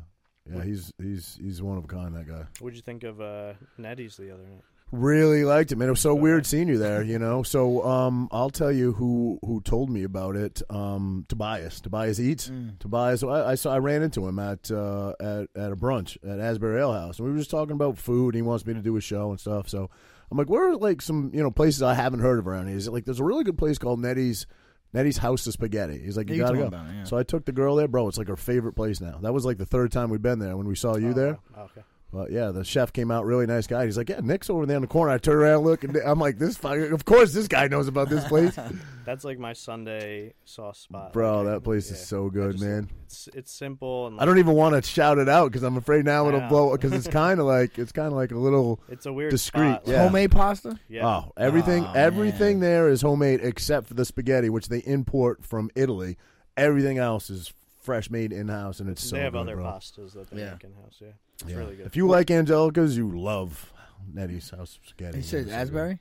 yeah, he's he's he's one of a kind. That guy. what'd you think of uh, Nettie's the other night? Really liked it, man. It was so weird seeing you there, you know. So um, I'll tell you who who told me about it. Um, Tobias, Tobias eats. Mm. Tobias, I, I saw, I ran into him at uh, at at a brunch at Asbury Ale House, and we were just talking about food. And he wants me to do a show and stuff. So I'm like, where are like some you know places I haven't heard of around here? He's like, there's a really good place called Nettie's Nettie's House of Spaghetti. He's like, you You gotta go. it, yeah. So I took the girl there, bro. It's like her favorite place now. That was like the third time we've been there when we saw you Oh, there. Okay. But yeah, the chef came out really nice guy. He's like, "Yeah, Nick's over there in the corner." I turn around, look, and I'm like, "This, fucker- of course, this guy knows about this place, That's like my Sunday sauce spot. bro. Like, That place is so good, just- man. It's it's simple and I don't even want to shout it out because I'm afraid now I it'll know. blow. Because it's kind of like it's kind of like a little It's a weird discreet, spot. yeah. Homemade pasta. Yeah. Oh, everything Oh, everything man. there is homemade except for the spaghetti, which they import from Italy. Everything else is fresh made in house, and it's so good. they have good, other bro. pastas that they Yeah. make in house. Yeah, it's Yeah. really good. If you like Angelica's, you love Nettie's house spaghetti. He says It's so Asbury.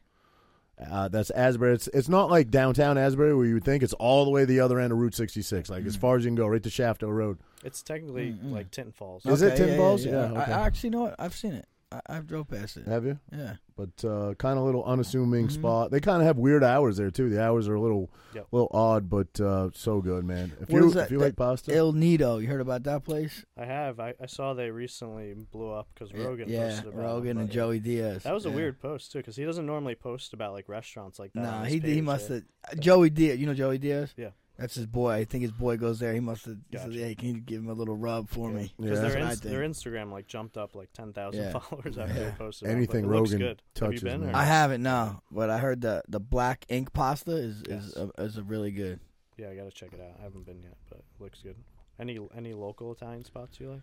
Uh, that's Asbury. It's it's not like downtown Asbury where you would think. It's all the way the other end of Route 66, like as Mm. far as you can go, right to Shafto Road. it's technically Mm-mm. like Tinton Falls. Is it Okay, Tin yeah, Balls? Yeah, Yeah, I- okay. I, actually know what I've seen it. I, I've drove past it. Have you? Yeah. But uh, kind of little unassuming Mhm. spot. They kind of have weird hours there too. The hours are a little Yep. little odd, but uh, so good, man. If What you is that- if you that like pasta, El Nido. You heard about that place? I have. I, I saw they recently blew up because Rogan yeah, posted about it. Rogan it, and Joey Diaz. That was a yeah. weird post too because he doesn't normally post about like restaurants like that. Nah, on his he he page, must yeah. have. Joey Diaz. You know Joey Diaz? Yeah. That's his boy. I think his boy goes there. He must have. He said, Gotcha. "Hey, can you give him a little rub for me?" Because That's their, what I ins- think. their Instagram like jumped up like ten thousand Yeah. followers after Yeah. they posted. Anything but Rogan good. touches, Have you been? man. I haven't no, but I heard the the black ink pasta is is a, is a really good. Yeah, I gotta check it out. I haven't been yet, but it looks good. Any any local Italian spots you like,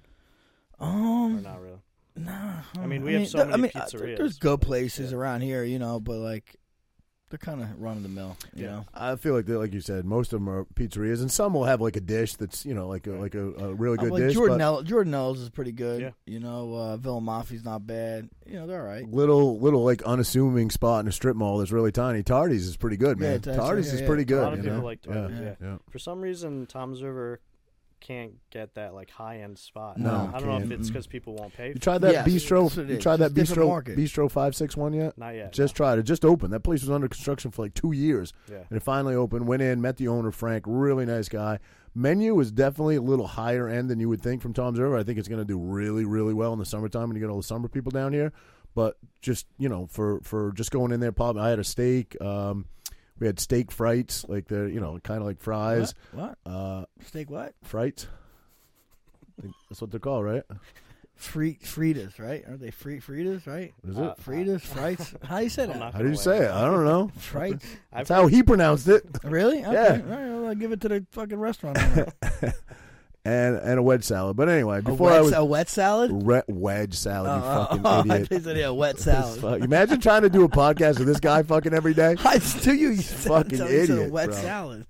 Um, or not really? nah. I mean, we have so th- many uh, there- pizzerias, There's good places yeah. around here, you know, but like they're kind of run of the mill, you Yeah. know. I feel like like you said, most of them are pizzerias, and some will have like a dish that's you know like a like a, a really Uh, good like dish. Jordan but El- Jordanelle's is pretty good. Yeah. You know, uh, Villa Mafi's not bad. You know, they're all right. little little like unassuming spot in a strip mall that's really tiny. Tardy's is pretty good, man. that's- Tardy's yeah, is yeah. pretty A good. lot of you people know? like yeah. Tardy's, yeah. yeah. For some reason, Toms River can't get that like high end spot. No, I don't know if can't. it's because people won't pay. You tried that Yes, bistro? that's what it You is. tried that It's different bistro market. bistro five six one yet? Not yet. Just tried it. Just opened. That place was under construction for like two years, yeah. and it finally opened. Went in, met the owner Frank, really nice guy. Menu is definitely a little higher end than you would think from Toms River. I think it's going to do really, really well in the summertime when you get all the summer people down here. But just you know, for for just going in there, pop. I had a steak. Um, we had steak frites, like the you know, kind of like fries. What? what? Uh, Steak what? frites. That's what they're called, right? Free Fritas, right? Aren't they free Fritas, right? Is Uh, it? Fritas, frites. How you say I'm that? How do you say it? I don't know. Frites. That's I've how he pronounced it. really? Okay. Yeah. All right, well, I'll give it to the fucking restaurant. owner. and and a wedge salad. But anyway, a, before wet, I was a wet salad. re- wedge salad, you Oh, fucking oh, idiot. thought you said, yeah, wet salad. fuck- Imagine trying to do a podcast with this guy fucking every day. I do you, you Fucking so you a idiot, wet bro. salad.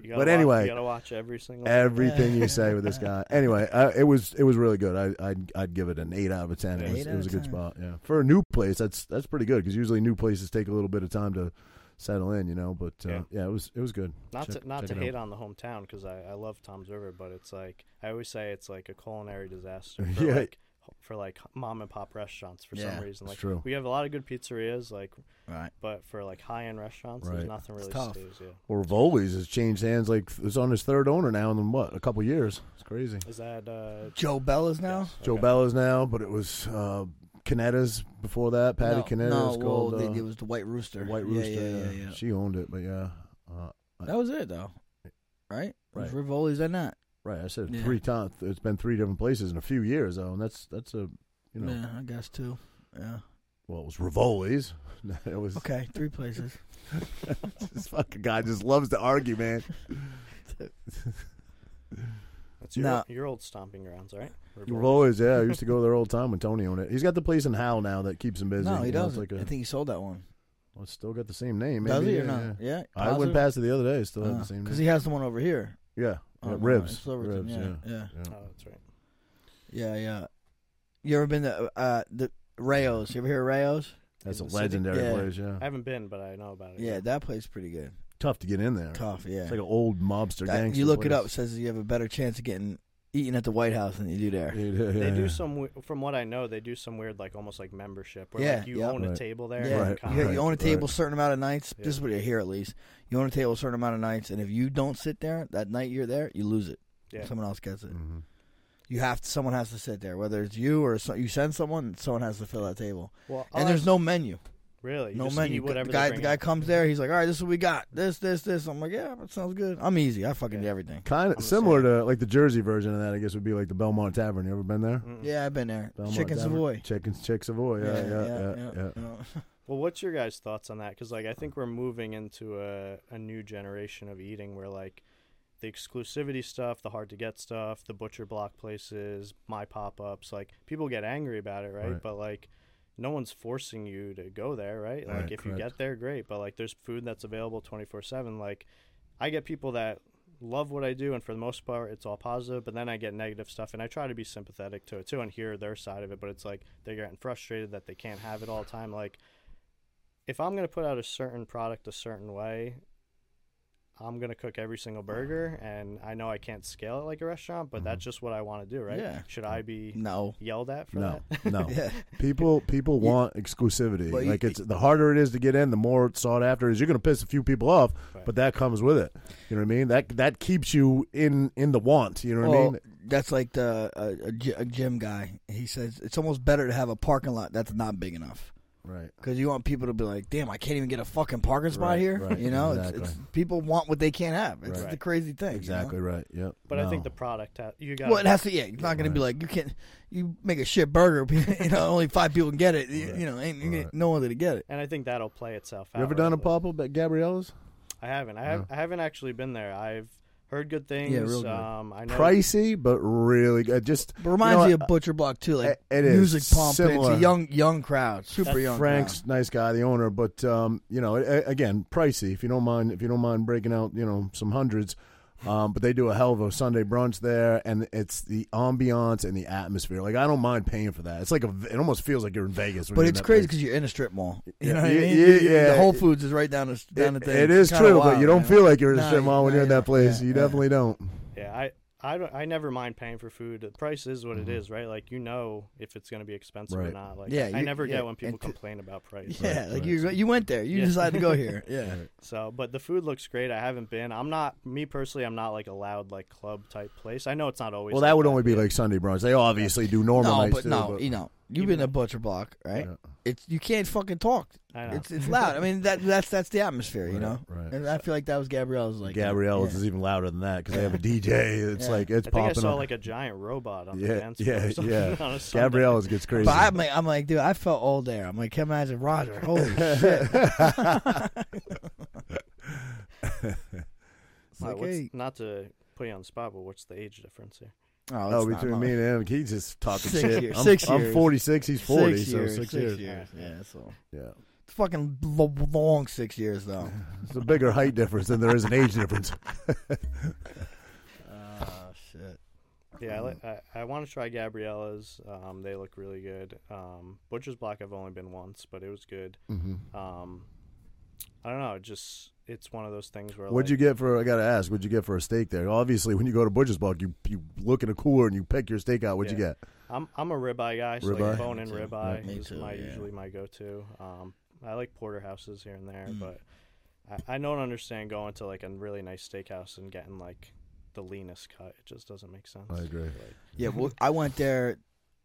You But gotta anyway, you gotta watch every single. Everything Yeah. you say with this guy. Anyway, uh, it was it was really good. I I'd, I'd give it an eight out of ten. It was, it was a good 10. spot. Yeah, for a new place, that's that's pretty good because usually new places take a little bit of time to settle in. You know, but uh, yeah. Yeah. it was it was good. Not Check- to not to it out. hate on the hometown because I, I love Toms River, but it's like I always say it's like a culinary disaster for Yeah. like for like mom and pop restaurants for Yeah, some reason. Like true. we have a lot of good pizzerias, like Right. but for like high end restaurants, Right. there's nothing really tough. stays. Yeah, Well, Rivoli's has changed hands. Like it's on his third owner now in what a couple years. It's crazy. is that uh, Joe Bella's now. yes, Joe okay. Bella's now, but it was uh, Canetta's before that. Patty no, Canetta. No, was well, called they- uh, it was the White Rooster. White Yeah, Rooster. Yeah, yeah, yeah. She owned it, but yeah. Uh, That was it, though. Right? Right. Was Rivoli's in that? right. I said Yeah. three times. It's been three different places in a few years, though, and that's that's a you know. Yeah, I guess too. Yeah. Well, it was Rivoli's. it was Okay, three places. this fucking guy just loves to argue, man. That's your No. your old stomping grounds, right? Rivoli's, yeah. I used to go there all the time when Tony owned it. He's got the place in Howell now that keeps him busy. no, he You know, it's doesn't. Like a, I think he sold that one. well, it's still got the same name. Maybe, Does he yeah, or not? yeah. Yeah. I went past it the other day. it Still had the same name. Because he has the one over here. yeah, Oh, yeah, no, ribs. in Silverton, ribs. yeah, Yeah. yeah. yeah. Oh, that's right. Yeah, yeah. You ever been to uh, the Rao's? You ever hear of Rao's? That's a In the city? legendary Yeah. place. Yeah, I haven't been, but I know about it. Yeah, that place is pretty good. Tough to get in there. Tough, yeah. It's like an old mobster That- gangster. you look it up. It says you have a better chance of getting eaten at the White House than you do there. Yeah, yeah, They yeah. do some, from what I know, they do some weird, like almost like membership, where Yeah, like you yeah. own a table there. Yeah, Right, kinda you, right, you own a table a right. certain amount of nights. Yeah. This is what you hear at least. You own a table a certain amount of nights, and if you don't sit there that night you're there, you lose it. Yeah. Someone else gets it. Mhm. You have to. Someone has to sit there, whether it's you or so, you send someone. Someone has to fill that table, Well, I'll and there's ask- no menu. Really? You no just menu. eat whatever the guy, the guy out? comes there. He's like, "All right, this is what we got. This, this, this." I'm like, "Yeah, that sounds good." I'm easy. I fucking do everything. Kind of similar to like the Jersey version of that. I guess would be like the Belmont Tavern. You ever been there? Mm. Yeah, I've been there. Belmont Chicken Tavern? Savoy. Chickens, Chick Savoy. Yeah, yeah, yeah, yeah. yeah. Well, what's your guys' thoughts on that? Because like I think we're moving into a a new generation of eating where like the exclusivity stuff, the hard to get stuff, the butcher block places, my pop ups, like people get angry about it, right? Right. But like no one's forcing you to go there, right? Like Right, if you get there, great. But like there's food that's available twenty four seven. Like I get people that love what I do, and for the most part, it's all positive. But then I get negative stuff, and I try to be sympathetic to it too and hear their side of it. But it's like they're getting frustrated that they can't have it all the time. Like if I'm gonna put out a certain product a certain way, I'm gonna cook every single burger, and I know I can't scale it like a restaurant, but that's mm-hmm. just what I want to do, right? Yeah. Should I be No. yelled at for No, that? no. Yeah. People people You- want exclusivity. But you- like it's the harder it is to get in, the more sought after it is. You're going to piss a few people off, Right. but that comes with it. You know what I mean? That that keeps you in in the want. You know what I mean? that's like the a, a, a gym guy. He says it's almost better to have a parking lot that's not big enough Right. because you want people to be like, "Damn, I can't even get a fucking parking spot Right, here." right, You know, exactly. it's, it's people want what they can't have. It's Right. the crazy thing. you know? Exactly right. Yep. But I think No. the product ha- you got. Well, it has to. Yeah, you're not going to be like you can't. You make a shit burger. You know, only five people can get it. You, Right, you know, ain't you right. no one to get it. and I think that'll play itself out. You ever done a right? pop up at Gabriella's? I haven't. I have. I haven't actually been there. I've heard good things. real good. Um, I know. Pricey, but really good. Just But reminds you me know, of Butcher Block too. Like it is music pumping. It's similar. a young young crowd, super That's young. Frank's crowd. nice guy, the owner, but um, you know, a- again, pricey. If you don't mind, if you don't mind breaking out, you know, some hundreds. Um, but they do a hell of a Sunday brunch there, and it's the ambiance and the atmosphere. Like I don't mind paying for that. It's like a, it almost feels like you're in Vegas. When But you're it's crazy because you're in a strip mall. You Yeah, know what yeah, I mean? yeah, yeah. The Whole Foods is right down the down the thing. it It's is kinda true, but you don't know? feel like you're in a No, strip mall when no, you're in that place. Yeah, you yeah. definitely don't. Yeah, I. I, don't, I never mind paying for food. The price is what Mm-hmm. it is, right? Like you know if it's going to be expensive or not. Like Yeah, I never yeah, get when people and to- complain about price. Yeah, Right, like right. you you went there. You Yeah. decided to go here. Yeah. So, but the food looks great. I haven't been. I'm not me personally. I'm not like a loud like club type place. I know it's not always. Well, like that would only be yeah. like Sunday brunch. They obviously do normal no, nights but too. no, but- you know, you've Even been to Butcher Block, right? Yeah. It's you can't fucking talk. I know. It's it's loud. I mean that that's that's the atmosphere, you Right, know. right. And I feel like that was Gabrielle's like Gabrielle's yeah. is even louder than that because they have a DJ. It's Yeah. like it's I think I popping saw up. like a giant robot on the yeah, dance floor. yeah, or something yeah. on a Sunday. Gabriella's gets crazy. But I'm like, I'm like, dude, I felt old there. I'm like, can you imagine Roger? Holy shit! It's All right, like, what's- hey. Not to put you on the spot, but what's the age difference here? Oh, Oh, it's not between much. me and him, he's just talking Six shit. years. I'm, Six I'm years. 46, he's 40, six so years, six, six years. Yeah, so Yeah, it's fucking lo- long six years though. it's a bigger height difference than there is an age difference. Oh shit! Yeah, I, li- I, I want to try Gabriella's. Um, they look really good. Um, Butcher's Block I've only been once, but it was good. hmm Um, I don't know. it Just it's one of those things where What'd you get for? I gotta ask. What'd you get for a steak there? Obviously, when you go to Butcher's Block, you you look in a cooler and you pick your steak out. What'd you get? I'm I'm a ribeye guy, so Ribeye? like bone in Me too. ribeye Me is too, my yeah. usually my go-to. Um, I like porterhouses here and there, Mm. but I, I don't understand going to like a really nice steakhouse and getting like the leanest cut. It just doesn't make sense. I agree. Like, Yeah, well, I went there.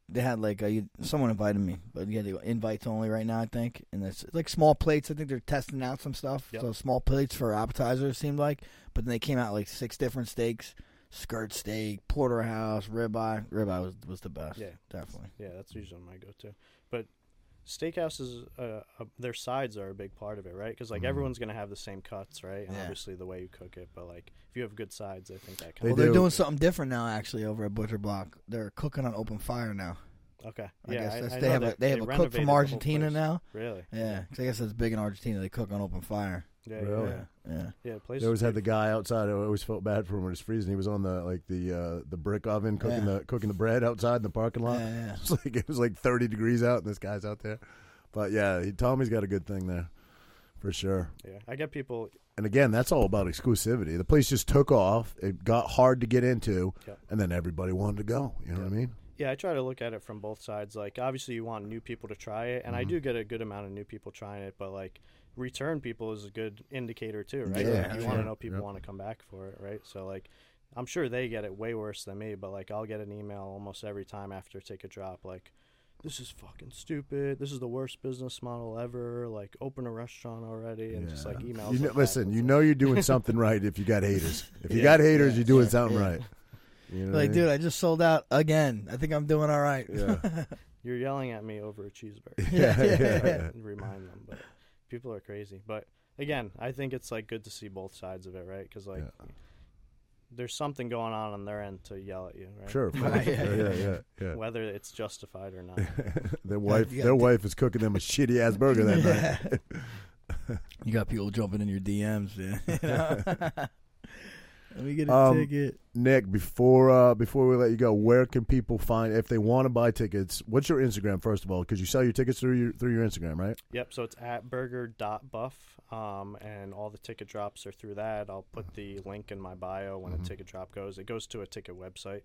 They had like a, someone invited me, but yeah, they invites only right now, I think. And it's like small plates. I think they're testing out some stuff. Yep. So small plates for appetizers it seemed like. But then they came out like six different steaks: skirt steak, porterhouse, ribeye. Ribeye was was the best. Yeah. definitely. Yeah, that's usually my go-to. But steakhouses, uh, uh, their sides are a big part of it, right? Because like Mhm. everyone's gonna have the same cuts, right? And Yeah. obviously the way you cook it, but like if you have good sides, I think that They kind well, of they're do. doing something different now, actually, over at Butcher Block. They're cooking on open fire now. Okay. I yeah, guess that's, I they have that a they have a cook from Argentina now. Really? Yeah, 'cause I guess that's big in Argentina. They cook on open fire. Yeah, Really? yeah, Yeah, yeah. yeah. the They always had the guy outside. I always felt bad for him when it was freezing. He was on the like the uh, the brick oven cooking Yeah. the cooking the bread outside in the parking lot. Yeah, yeah. It's like it was like 30 degrees out, and this guy's out there. But yeah, he, Tommy's got a good thing there, for sure. Yeah, I get people. And again, that's all about exclusivity. The place just took off. It got hard to get into, Yep. and then everybody wanted to go. You know what I mean? Yeah, I try to look at it from both sides. Like, obviously, you want new people to try it, and I Mhm. do get a good amount of new people trying it. But like, return people is a good indicator too, right? Yeah, Like, you sure. want to know people Yep. want to come back for it, right? So like, I'm sure they get it way worse than me, but like, I'll get an email almost every time after take a drop, like, this is fucking stupid. This is the worst business model ever. Like, open a restaurant already, and just like Yeah. emails. You know, like listen, It's you know you're doing something right if you got haters. If you Yeah. got haters, Yeah. you're doing Yeah. something Yeah. right. You know what I Like, mean? dude, I just sold out again. I think I'm doing all right. Yeah. you're yelling at me over a cheeseburger. yeah, Yeah. yeah. remind them. But people are crazy. But again, I think it's like good to see both sides of it, right? Because like Yeah. there's something going on on their end to yell at you, right? Sure, of Yeah, yeah, yeah, yeah. Whether it's justified or not. their wife, their the- wife is cooking them a shitty ass burger that night. You got people jumping in your DMs, man. You know? Let me get a Um, ticket. Nick, before uh, before we let you go, where can people find if they want to buy tickets? What's your Instagram first of all? Because you sell your tickets through your through your Instagram, right? Yep. So it's at burger.buff, um, and all the ticket drops are through that. I'll put the link in my bio when Mhm. a ticket drop goes. It goes to a ticket website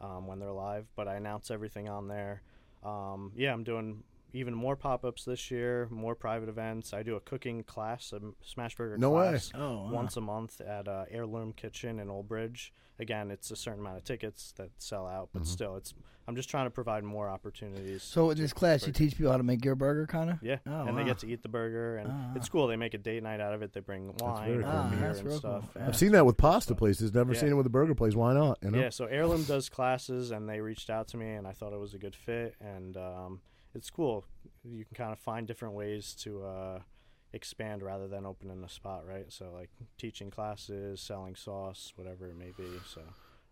um, when they're live, but I announce everything on there. Um, yeah, I'm doing even more pop ups this year, more private events. I do a cooking class, a smash burger No way. class. Oh, wow. Once a month at uh, Heirloom Kitchen in Old Bridge. Again, it's a certain amount of tickets that sell out, but Mhm. still, it's. I'm just trying to provide more opportunities. So in this class, you teach people how to make your burger, kind of. Yeah, Oh, and they get to eat the burger, and Ah. it's cool. They make a date night out of it. They bring wine, very cool. Ah, beer, that's and stuff. cool. and I've seen that with pasta stuff. places. Never Yeah. seen it with a burger place. Why not? You know? Yeah, so Heirloom does classes, and they reached out to me, and I thought it was a good fit, and um, it's cool. You can kind of find different ways to uh, expand rather than opening a spot, right? So like teaching classes, selling sauce, whatever it may be. So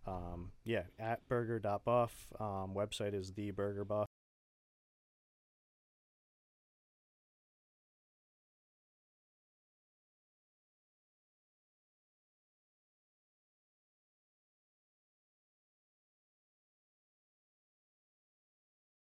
um, yeah, at burger.buff. Um, website is the burger buff.